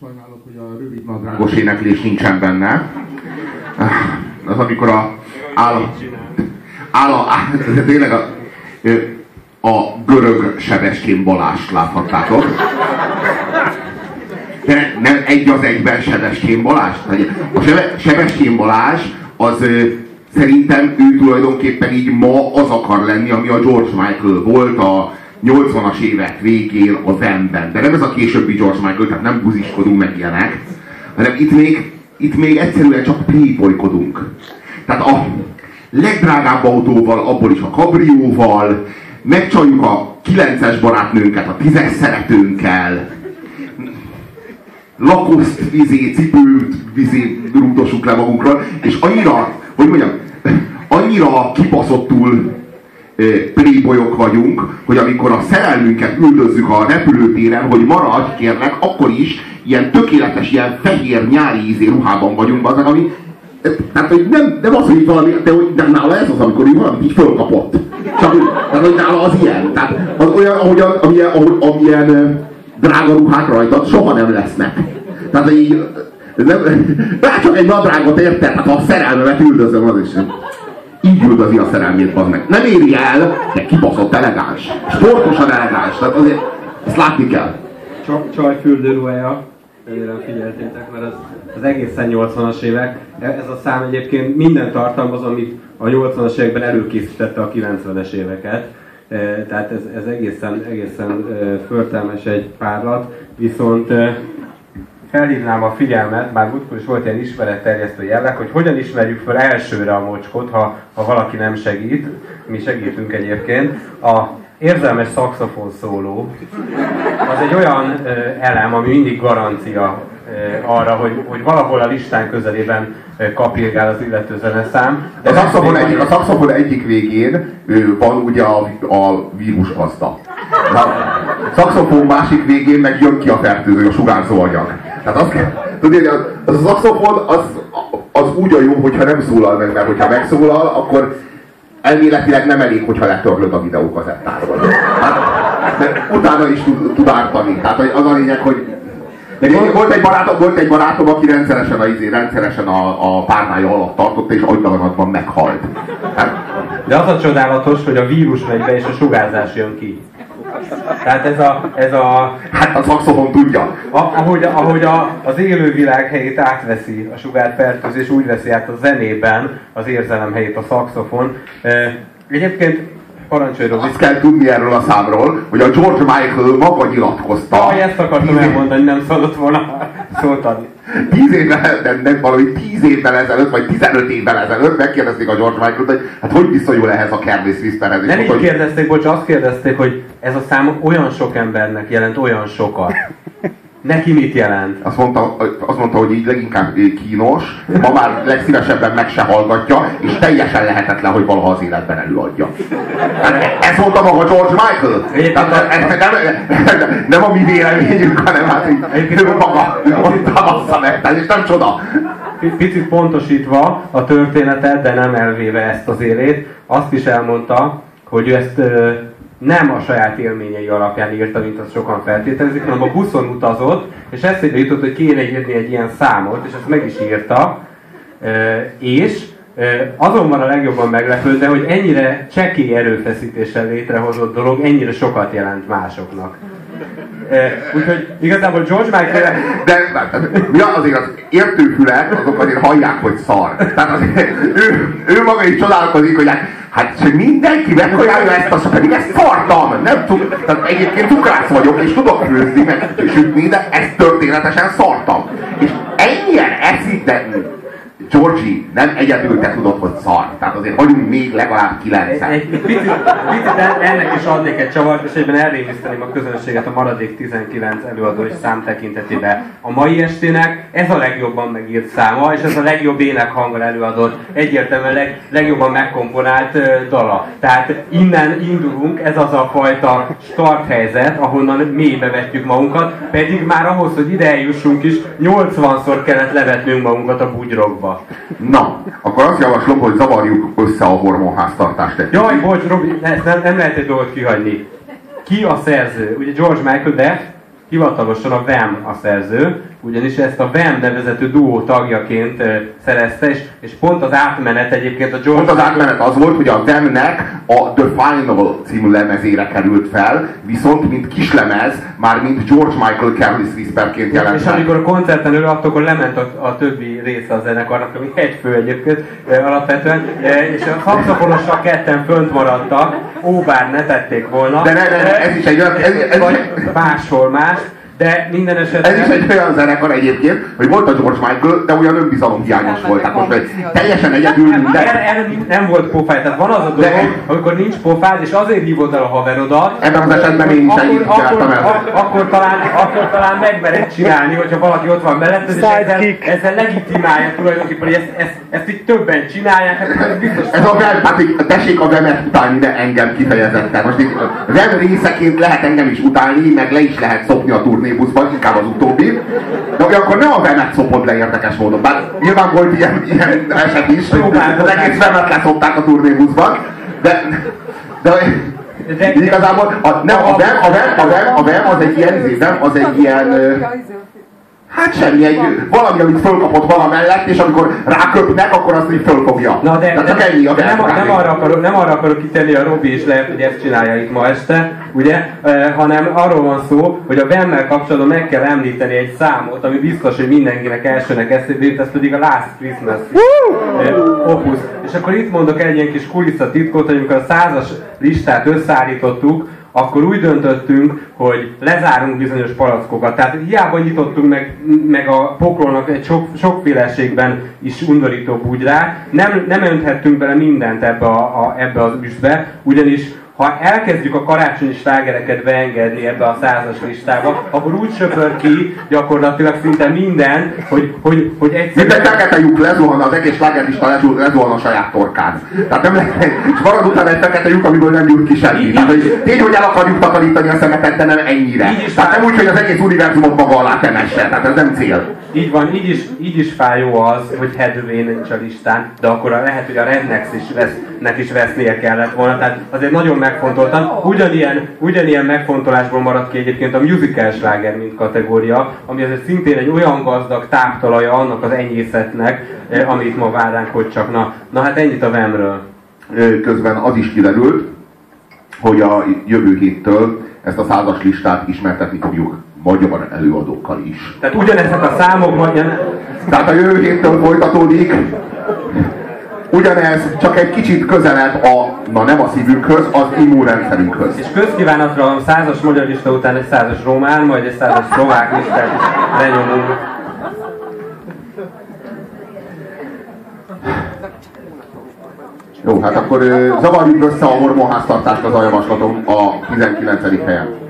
Sajnálok, hogy a rövid nadrágos éneklés nincsen benne. Az amikor a... Áll, áll, áll, de tényleg a, a görög Sebestyén Balást láthattátok. De nem egy az egyben Sebestyén Balázs. A Sebestyén Balázs az szerintem ő tulajdonképpen így ma az akar lenni, ami a George Michael volt a 80-as évek végén a Zenben. De nem ez a későbbi George Michael, tehát nem buziskodunk meg ilyenek, hanem itt még, itt még egyszerűen csak playboykodunk. Tehát a legdrágább autóval, abból is a kabrióval, megcsaljuk a 9-es barátnőnket, a 10-es szeretőnkkel, lakoszt vizé, cipőt vizé rúgdosuk le magunkról, és annyira, hogy mondjam, annyira kibaszottul playboyok vagyunk, hogy amikor a szerelmünket üldözzük a repülőtéren, hogy maradj, kérlek, akkor is ilyen tökéletes, ilyen fehér nyári ízé ruhában vagyunk, az, ami tehát, hogy nem, nem az, hogy valami, de, hogy, de nála ez az, amikor így valamit így fölkapott. Csak, tehát, hogy nála az ilyen. Tehát az olyan, ahogyan, amilyen, ahogy, amilyen drága ruhák rajtad soha nem lesznek. Tehát így, nem, csak egy nadrágot érted, hát a szerelmemet üldözöm az is. Így üldözi a szerelmét, az meg. Nem éri el, de kibaszott elegáns. Sportosan elegáns. Tehát azért ezt látni kell. Csak csaj fürdőruhája, remélem figyeltétek, mert az, az egészen 80-as évek. Ez a szám egyébként minden tartalmaz, amit a 80-as években előkészítette a 90-es éveket. E, Tehát ez, ez egészen, egészen e, förtelmes egy párlat, viszont e, felhívnám a figyelmet, bár múltkor is volt ilyen ismeretterjesztő jelleg, hogy hogyan ismerjük fel elsőre a mocskot, ha, ha valaki nem segít. Mi segítünk egyébként. A érzelmes szakszofon szóló az egy olyan ö, elem, ami mindig garancia ö, arra, hogy, hogy valahol a listán közelében ö, kapirgál az illető zeneszám. A szakszofon egyik, a szakszofon egyik végén ő, van ugye a, a vírus gazda. A szakszofon másik végén meg jön ki a fertőző, a sugárzó anyag. Tehát azt kell, tudod, az, az a szakszofon az, az úgy a jó, hogyha nem szólal meg, mert hogyha megszólal, akkor elméletileg nem elég, hogyha letörlöd a videókazettáról. Hát, mert utána is tud, tud ártani. Tehát hogy az a lényeg, hogy Egyébként volt egy barátom, volt egy barátom, aki rendszeresen a, izé, rendszeresen a, a párnája alatt tartotta, és agydalanatban meghalt. Hát, De az a csodálatos, hogy a vírus megy be, és a sugárzás jön ki. Tehát ez a, ez a hát a szakszofon tudja. A, ahogy ahogy a, az élővilág helyét átveszi a sugárfertőzés, úgy veszi át a zenében az érzelem helyét a szakszofon. E, egyébként parancsolj. Azt kell tudni erről a számról, hogy a George Michael maga nyilatkozta. Ah, ezt akartam tíz elmondani, nem szabadott volna szót adni. Tíz évvel, nem, nem valami tíz évvel ezelőtt, vagy 15 évvel ezelőtt megkérdezték a George Michael-t, hogy hát hogy viszonyul ehhez a Careless Whisperhez. Nem így hogy kérdezték, bocs, azt kérdezték, hogy ez a szám olyan sok embernek jelent olyan sokat. Neki mit jelent? Azt mondta, azt mondta, hogy így leginkább kínos, ma már legszívesebben meg se hallgatja, és teljesen lehetetlen, hogy valaha az életben előadja. Hát Ezt mondta maga George Michael. Tehát ez nem, nem a mi véleményünk, hanem hát így, ő maga mondta meg, tehát és nem csoda. Picit pontosítva a történetet, de nem elvéve ezt az élét, azt is elmondta, hogy ő ezt nem a saját élményei alapján írta, mint azt sokan feltételezik, hanem a buszon utazott, és eszébe jutott, hogy kéne írni egy ilyen számot, és ezt meg is írta, és azon van a legjobban meglepődve, hogy ennyire csekély erőfeszítéssel létrehozott dolog ennyire sokat jelent másoknak. Úgyhogy igazából George Michael De tehát, mi azért az értőfülek, azok azért hallják, hogy szar. Tehát azért, ő, ő maga is csodálkozik, hogy hát, hát hogy mindenki megkajálja ezt, azt pedig ezt szartam. Nem tud, tehát egyébként cukrász vagyok, és tudok főzni, meg sütni, de ezt történetesen szartam. És ennyien eszik, de Georgie, nem egyedül te tudod, hogy szar. Tehát azért vagyunk még legalább kilencen. Egy, egy picit, picit en- ennek is adnék egy csavart, és egyben elrémiszteném a közönséget a maradék 19 előadó és szám tekintetében. A mai estének ez a legjobban megírt száma, és ez a legjobb énekhanggal előadott, egyértelműen leg, legjobban megkomponált dala. Tehát innen indulunk, ez az a fajta starthelyzet, ahonnan mélybe vetjük magunkat, pedig már ahhoz, hogy ide eljussunk is, 80-szor kellett levetnünk magunkat a bugyrokba. Na, akkor azt javaslom, hogy zavarjuk össze a hormonháztartást egy Jaj, bocs, Robi, ezt nem, nem lehet egy dolgot kihagyni. Ki a szerző? Ugye George Michael, de hivatalosan a Wham a szerző, ugyanis ezt a Wham nevezetű duó tagjaként szerezte, és, és pont az átmenet egyébként a George Pont az átmenet az volt, hogy a Demnek a The Final című lemezére került fel, viszont mint kislemez, már mint George Michael Careless Whisperként jelent És amikor a koncerten ő adta, akkor lement a, a többi része a zenekarnak, ami egy fő egyébként alapvetően, és a szakszafonossal ketten fönt maradtak, ó, bár ne tették volna. De ne, ne, ne, ez is egy olyan- ez- ez- vagy máshol más, De minden Ez is egy olyan zenekar egyébként, hogy volt a George Michael, de olyan önbizalomhiányos volt. Tehát most egy teljesen egyedül minden. Erre, erre nem volt pofáj, tehát van az a dolog, De- amikor nincs pofád, és azért hívod el a haverodat, Ebben az esetben én is akkor, akkor, ak- akkor, talán, akkor talán megmered csinálni, hogyha valaki ott van melletted, és ezzel, ezzel legitimálja tulajdonképpen, hogy ezt, ezt, ezt így többen csinálják, hát ez biztos. Ez a Vem, hát így tessék a Vemet utálni, de engem kifejezetten. Most itt Vem részeként lehet engem is utálni, meg le is lehet szopni a turnébuszban, inkább az utóbbi. De akkor nem a Vemet szopod le érdekes módon. Bár nyilván volt ilyen, ilyen eset is, hogy az egész Vemet leszopták a turnébuszban. De, de, De- igazából a, nem, a Vem, a Vem, a Vem, a Vem az egy ilyen, Vem az egy ilyen, ö, Hát semmi, egy, valami, amit fölkapott valamellett, és amikor ráköpnek, akkor azt így fölfogja. Na de, de csak ennyi a de nem, nem, arra akarok, nem arra akarok kitenni, a Robi is lehet, hogy ezt csinálja itt ma este, ugye, e, hanem arról van szó, hogy a Vemmel kapcsolatban meg kell említeni egy számot, ami biztos, hogy mindenkinek elsőnek eszébe jut, ez pedig a Last Christmas. E, opus. És akkor itt mondok egy ilyen kis kulisszatitkot, hogy amikor a százas listát összeállítottuk, akkor úgy döntöttünk, hogy lezárunk bizonyos palackokat. Tehát hiába nyitottunk meg, meg a pokolnak egy sok, sokféleségben is undorító bugyrá, nem, nem önthettünk bele mindent ebbe a, a, ebbe az üstbe, ugyanis ha elkezdjük a karácsonyi slágereket beengedni ebbe a százas listába, akkor úgy söpör ki gyakorlatilag szinte minden, hogy, hogy, hogy egyszerűen... egy fekete lyuk lezuhan, az egész slágerlista lezuhan, a saját torkán. Tehát nem lehet, és marad utána egy fekete lyuk, amiből nem jut ki semmi. Tehát, hogy tény, hogy el akarjuk takarítani a szemetet, de nem ennyire. Így is Tehát nem úgy, hogy az egész univerzumot maga alá temesse. Tehát ez nem cél. Így van, így is, így is fájó az, hogy Hedway nincs a listán, de akkor lehet, hogy a Rednex is vesznek is vesznie kellett volna. Tehát azért nagyon megfontoltan. Ugyanilyen, ugyanilyen megfontolásból maradt ki egyébként a musical sláger, mint kategória, ami azért szintén egy olyan gazdag táptalaja annak az enyészetnek, eh, amit ma várnánk, hogy csak na. Na hát ennyit a Vemről. Ö, Közben az is kiderült, hogy a jövő héttől ezt a százas listát ismertetni fogjuk magyar előadókkal is. Tehát ugyanezek a számok, magyar, Tehát a jövő héttől folytatódik ugyanez, csak egy kicsit közelebb a, na nem a szívünkhöz, az immunrendszerünkhöz. És közkívánatra a százas magyar lista után egy százas román, majd egy százas szlovák listát is lenyomunk. Jó, hát akkor zavarjuk össze a hormonháztartást az a javaslatom a 19. helyen.